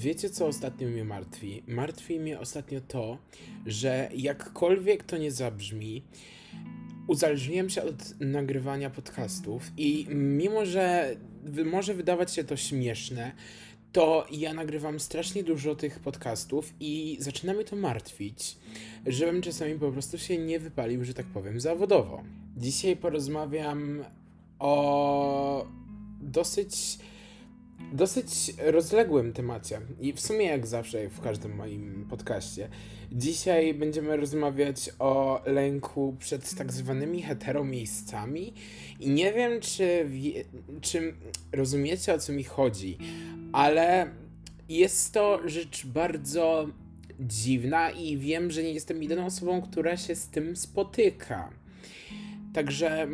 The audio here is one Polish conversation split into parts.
Wiecie, co ostatnio mnie martwi? Martwi mnie ostatnio to, że jakkolwiek to nie zabrzmi, uzależniłem się od nagrywania podcastów i mimo, że może wydawać się to śmieszne, to ja nagrywam strasznie dużo tych podcastów i zaczyna mnie to martwić, żebym czasami po prostu się nie wypalił, że tak powiem, zawodowo. Dzisiaj porozmawiam o dosyć dosyć rozległym temacie i w sumie jak zawsze w każdym moim podcaście. Dzisiaj będziemy rozmawiać o lęku przed tak zwanymi heteromiejscami i nie wiem, czy, wie, czy rozumiecie o co mi chodzi, ale jest to rzecz bardzo dziwna i wiem, że nie jestem jedyną osobą, która się z tym spotyka. Także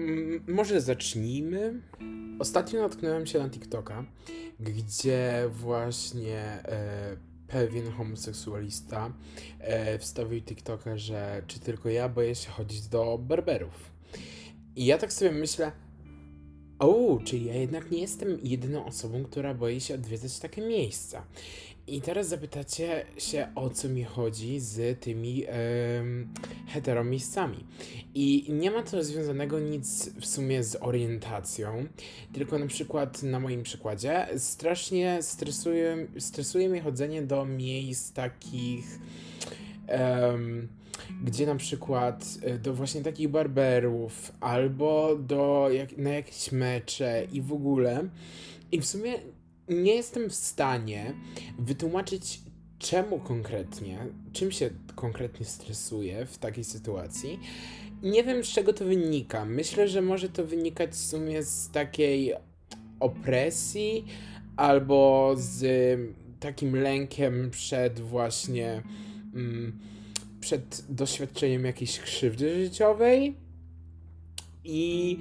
może zacznijmy. Ostatnio natknąłem się na TikToka, gdzie właśnie e, pewien homoseksualista e, wstawił TikToka, że czy tylko ja boję się chodzić do barberów. I ja tak sobie myślę, o, czy ja jednak nie jestem jedyną osobą, która boi się odwiedzać takie miejsca. I teraz zapytacie się, o co mi chodzi z tymi heteromiejscami. I nie ma to związanego nic w sumie z orientacją, tylko na przykład na moim przykładzie strasznie stresuje, stresuje mnie chodzenie do miejsc takich, gdzie na przykład e, do właśnie takich barberów albo do jak, na jakieś mecze i w ogóle. I w sumie nie jestem w stanie wytłumaczyć, czemu konkretnie, czym się konkretnie stresuję w takiej sytuacji. Nie wiem, z czego to wynika. Myślę, że może to wynikać w sumie z takiej opresji albo z takim lękiem przed właśnie mm, przed doświadczeniem jakiejś krzywdy życiowej. I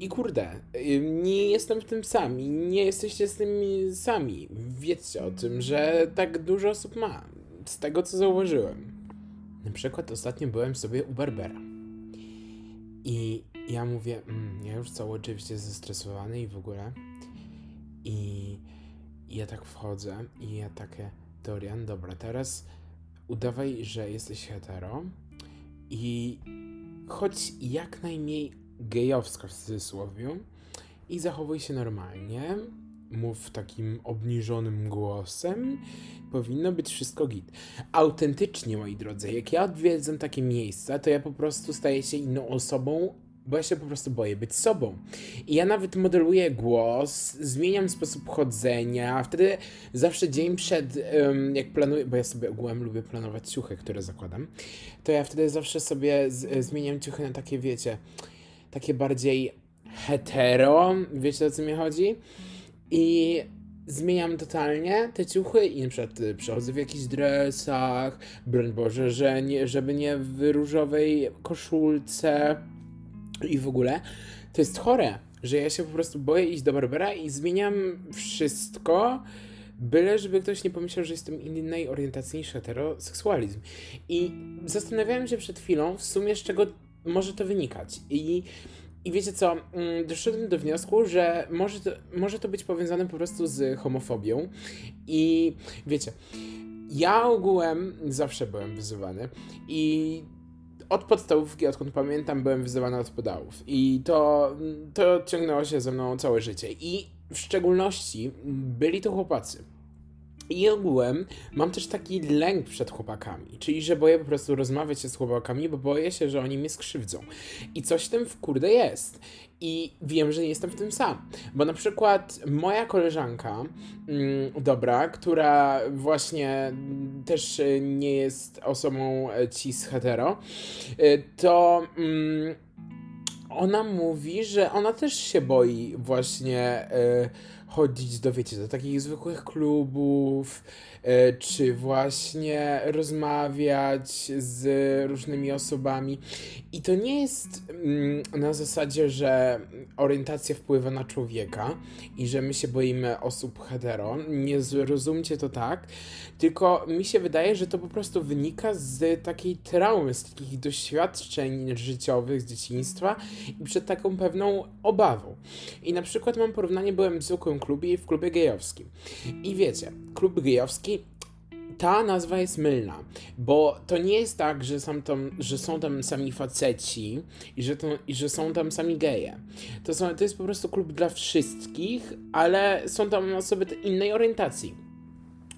i kurde, y, nie jestem w tym sam i nie jesteście z tym sami. Wiedzcie o tym, że tak dużo osób ma. Z tego co zauważyłem. Na przykład ostatnio byłem sobie u Barbera. I ja mówię, mm, ja już cały oczywiście zestresowany i w ogóle. I ja tak wchodzę i ja takie, Dorian, dobra, teraz udawaj, że jesteś hetero i choć jak najmniej gejowska w cudzysłowie i zachowuj się normalnie, mów takim obniżonym głosem, powinno być wszystko git. Autentycznie, moi drodzy, jak ja odwiedzam takie miejsca, to ja po prostu staję się inną osobą, bo ja się po prostu boję być sobą. I ja nawet modeluję głos, zmieniam sposób chodzenia, wtedy zawsze dzień przed, jak planuję, bo ja sobie ogółem lubię planować ciuchy, które zakładam, to ja wtedy zawsze sobie z, zmieniam ciuchy na takie, wiecie, takie bardziej hetero, wiecie o co mi chodzi? I zmieniam totalnie te ciuchy i na przykład y, przychodzę w jakichś dresach, broń Boże, że nie, żeby nie w różowej koszulce i w ogóle. To jest chore, że ja się po prostu boję iść do Barbera i zmieniam wszystko, byle żeby ktoś nie pomyślał, że jestem innej orientacji niż heteroseksualizm. I zastanawiałem się przed chwilą w sumie z czego może to wynikać. I, i wiecie co, mm, doszedłem do wniosku, że może to, może to być powiązane po prostu z homofobią. I wiecie, ja ogółem zawsze byłem wyzywany i od podstawówki, odkąd pamiętam, byłem wyzywany od pedałów. I to, to ciągnęło się ze mną całe życie. I w szczególności byli to chłopacy. I ogółem mam też taki lęk przed chłopakami, czyli że boję po prostu rozmawiać się z chłopakami, bo boję się, że oni mnie skrzywdzą. I coś w tym w kurde jest. I wiem, że nie jestem w tym sam. Bo na przykład moja koleżanka, mm, dobra, która właśnie też nie jest osobą cis hetero, y, to. Ona mówi, że ona też się boi właśnie y, chodzić do, wiecie, do takich zwykłych klubów, e, czy właśnie rozmawiać z różnymi osobami. I to nie jest mm, na zasadzie, że orientacja wpływa na człowieka i że my się boimy osób hetero. Nie zrozumcie to tak, tylko mi się wydaje, że to po prostu wynika z takiej traumy, z takich doświadczeń życiowych z dzieciństwa i przed taką pewną obawą. I na przykład mam porównanie, byłem w zwykłym klubie i w klubie gejowskim. I wiecie, klub gejowski ta nazwa jest mylna, bo to nie jest tak, że są tam, że są tam sami faceci i że, to, i że są tam sami geje. To, są, to jest po prostu klub dla wszystkich, ale są tam osoby innej orientacji.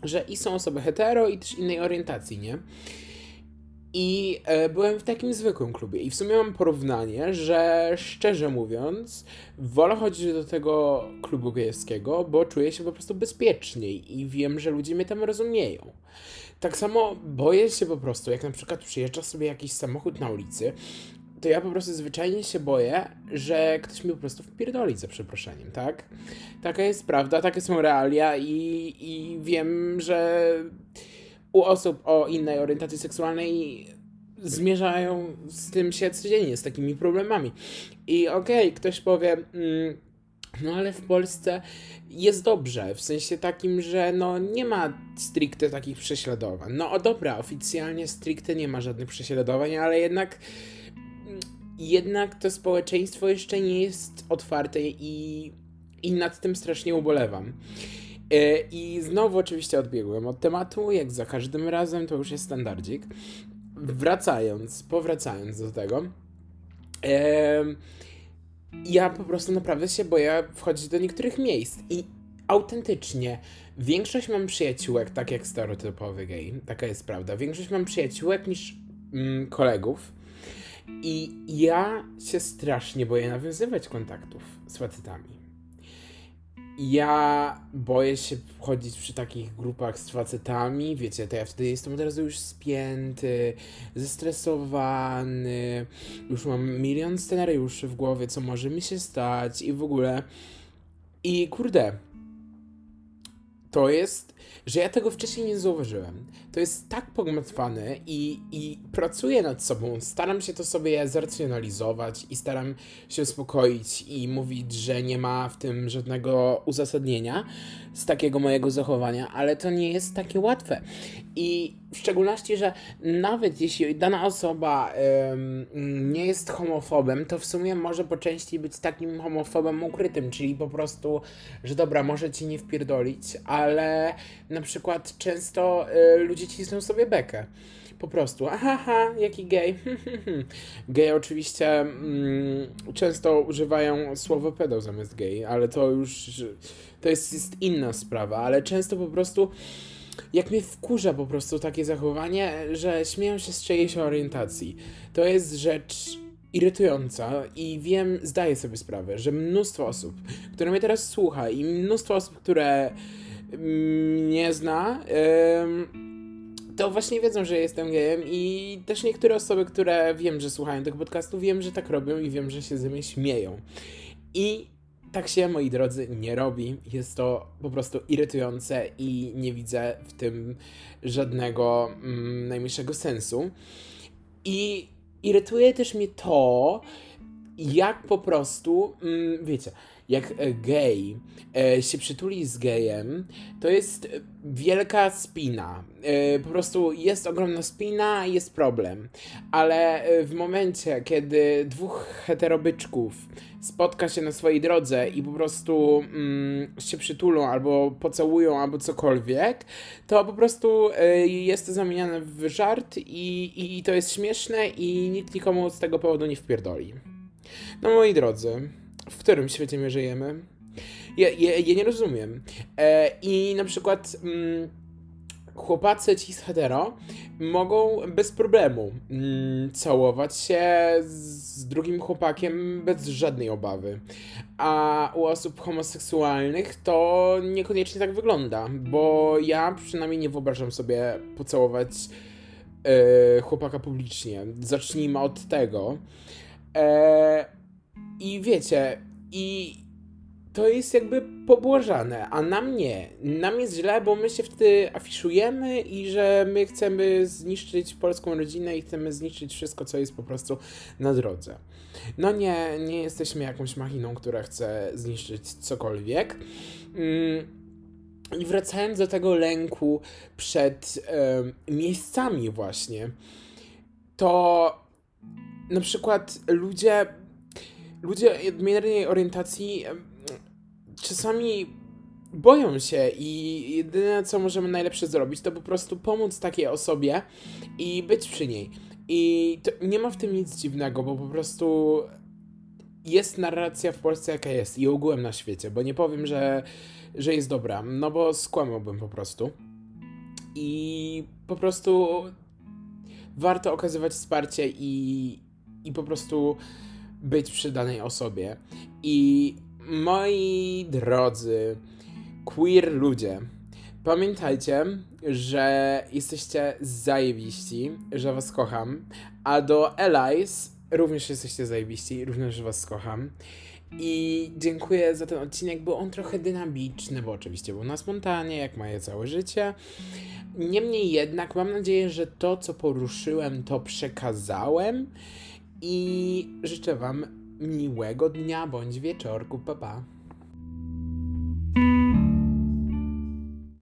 Że i są osoby hetero, i też innej orientacji, nie? I e, byłem w takim zwykłym klubie. I w sumie mam porównanie, że szczerze mówiąc, wolę chodzić do tego klubu gejskiego, bo czuję się po prostu bezpieczniej i wiem, że ludzie mnie tam rozumieją. Tak samo boję się po prostu, jak na przykład przyjeżdża sobie jakiś samochód na ulicy, to ja po prostu zwyczajnie się boję, że ktoś mi po prostu wpierdoli za przeproszeniem, tak? Taka jest prawda, takie są realia i, i wiem, że u osób o innej orientacji seksualnej zmierzają z tym się codziennie, z takimi problemami. I okej, okay, ktoś powie, mm, no ale w Polsce jest dobrze, w sensie takim, że no nie ma stricte takich prześladowań. No o dobra, oficjalnie stricte nie ma żadnych prześladowań, ale jednak jednak to społeczeństwo jeszcze nie jest otwarte i, i nad tym strasznie ubolewam. E, I znowu oczywiście odbiegłem od tematu, jak za każdym razem, to już jest standardzik. Wracając, powracając do tego, ja po prostu naprawdę się boję wchodzić do niektórych miejsc i autentycznie większość mam przyjaciółek, tak jak stereotypowy gay, taka jest prawda. Większość mam przyjaciółek niż mm, kolegów. I ja się strasznie boję nawiązywać kontaktów z facetami. Ja boję się chodzić przy takich grupach z facetami, wiecie, to ja wtedy jestem od razu już spięty, zestresowany, już mam milion scenariuszy w głowie, co może mi się stać i w ogóle. I kurde, to jest że ja tego wcześniej nie zauważyłem. To jest tak pogmatwane i, i pracuję nad sobą, staram się to sobie zracjonalizować i staram się uspokoić i mówić, że nie ma w tym żadnego uzasadnienia z takiego mojego zachowania, ale to nie jest takie łatwe. I w szczególności, że nawet jeśli dana osoba ym, nie jest homofobem, to w sumie może po części być takim homofobem ukrytym, czyli po prostu, że dobra, może ci nie wpierdolić, ale na przykład często y, ludzie cisną sobie bekę. Po prostu, aha, jaki gej. gej oczywiście mm, często używają słowo pedał zamiast gej, ale to już to jest, jest inna sprawa, ale często po prostu jak mnie wkurza po prostu takie zachowanie, że śmieją się z czyjejś orientacji. To jest rzecz irytująca i wiem, zdaję sobie sprawę, że mnóstwo osób, które mnie teraz słucha i mnóstwo osób, które mnie zna, to właśnie wiedzą, że jestem gejem i też niektóre osoby, które wiem, że słuchają tego podcastu, wiem, że tak robią i wiem, że się ze mnie śmieją. I tak się, moi drodzy, nie robi. Jest to po prostu irytujące i nie widzę w tym żadnego mm, najmniejszego sensu. I irytuje też mnie to, jak po prostu, mm, wiecie, jak e, gej e, się przytuli z gejem, to jest wielka spina. E, po prostu jest ogromna spina i jest problem. Ale w momencie, kiedy dwóch heterobyczków spotka się na swojej drodze i po prostu mm, się przytulą albo pocałują albo cokolwiek, to po prostu jest to zamieniane w żart i, i to jest śmieszne i nikt nikomu z tego powodu nie wpierdoli. No moi drodzy, w którym świecie my żyjemy? Ja, ja, ja nie rozumiem. E, I na przykład mm, chłopacy ci z hetero mogą bez problemu mm, całować się z drugim chłopakiem bez żadnej obawy. A u osób homoseksualnych to niekoniecznie tak wygląda, bo ja przynajmniej nie wyobrażam sobie pocałować e, chłopaka publicznie. Zacznijmy od tego. E, i wiecie, i to jest jakby pobłażane, a nam nie. Nam jest źle, bo my się wtedy afiszujemy i że my chcemy zniszczyć polską rodzinę i chcemy zniszczyć wszystko, co jest po prostu na drodze. No nie, nie jesteśmy jakąś machiną, która chce zniszczyć cokolwiek. Mm. I wracając do tego lęku przed y, miejscami właśnie, to na przykład ludzie ludzie odmiennej orientacji czasami boją się i jedyne co możemy najlepsze zrobić to po prostu pomóc takiej osobie i być przy niej. I nie ma w tym nic dziwnego, bo po prostu jest narracja w Polsce jaka jest i ogółem na świecie, bo nie powiem, że, że jest dobra, no bo skłamałbym po prostu. I po prostu warto okazywać wsparcie i, i po prostu być przy danej osobie. I moi drodzy, queer ludzie, pamiętajcie, że jesteście zajebiści, że was kocham, a do Elias również jesteście zajebiści, również was kocham. I dziękuję za ten odcinek, bo on trochę dynamiczny, bo oczywiście był na spontanie, jak moje całe życie. Niemniej jednak mam nadzieję, że to, co poruszyłem, to przekazałem i życzę Wam miłego dnia bądź wieczorku. Pa, pa.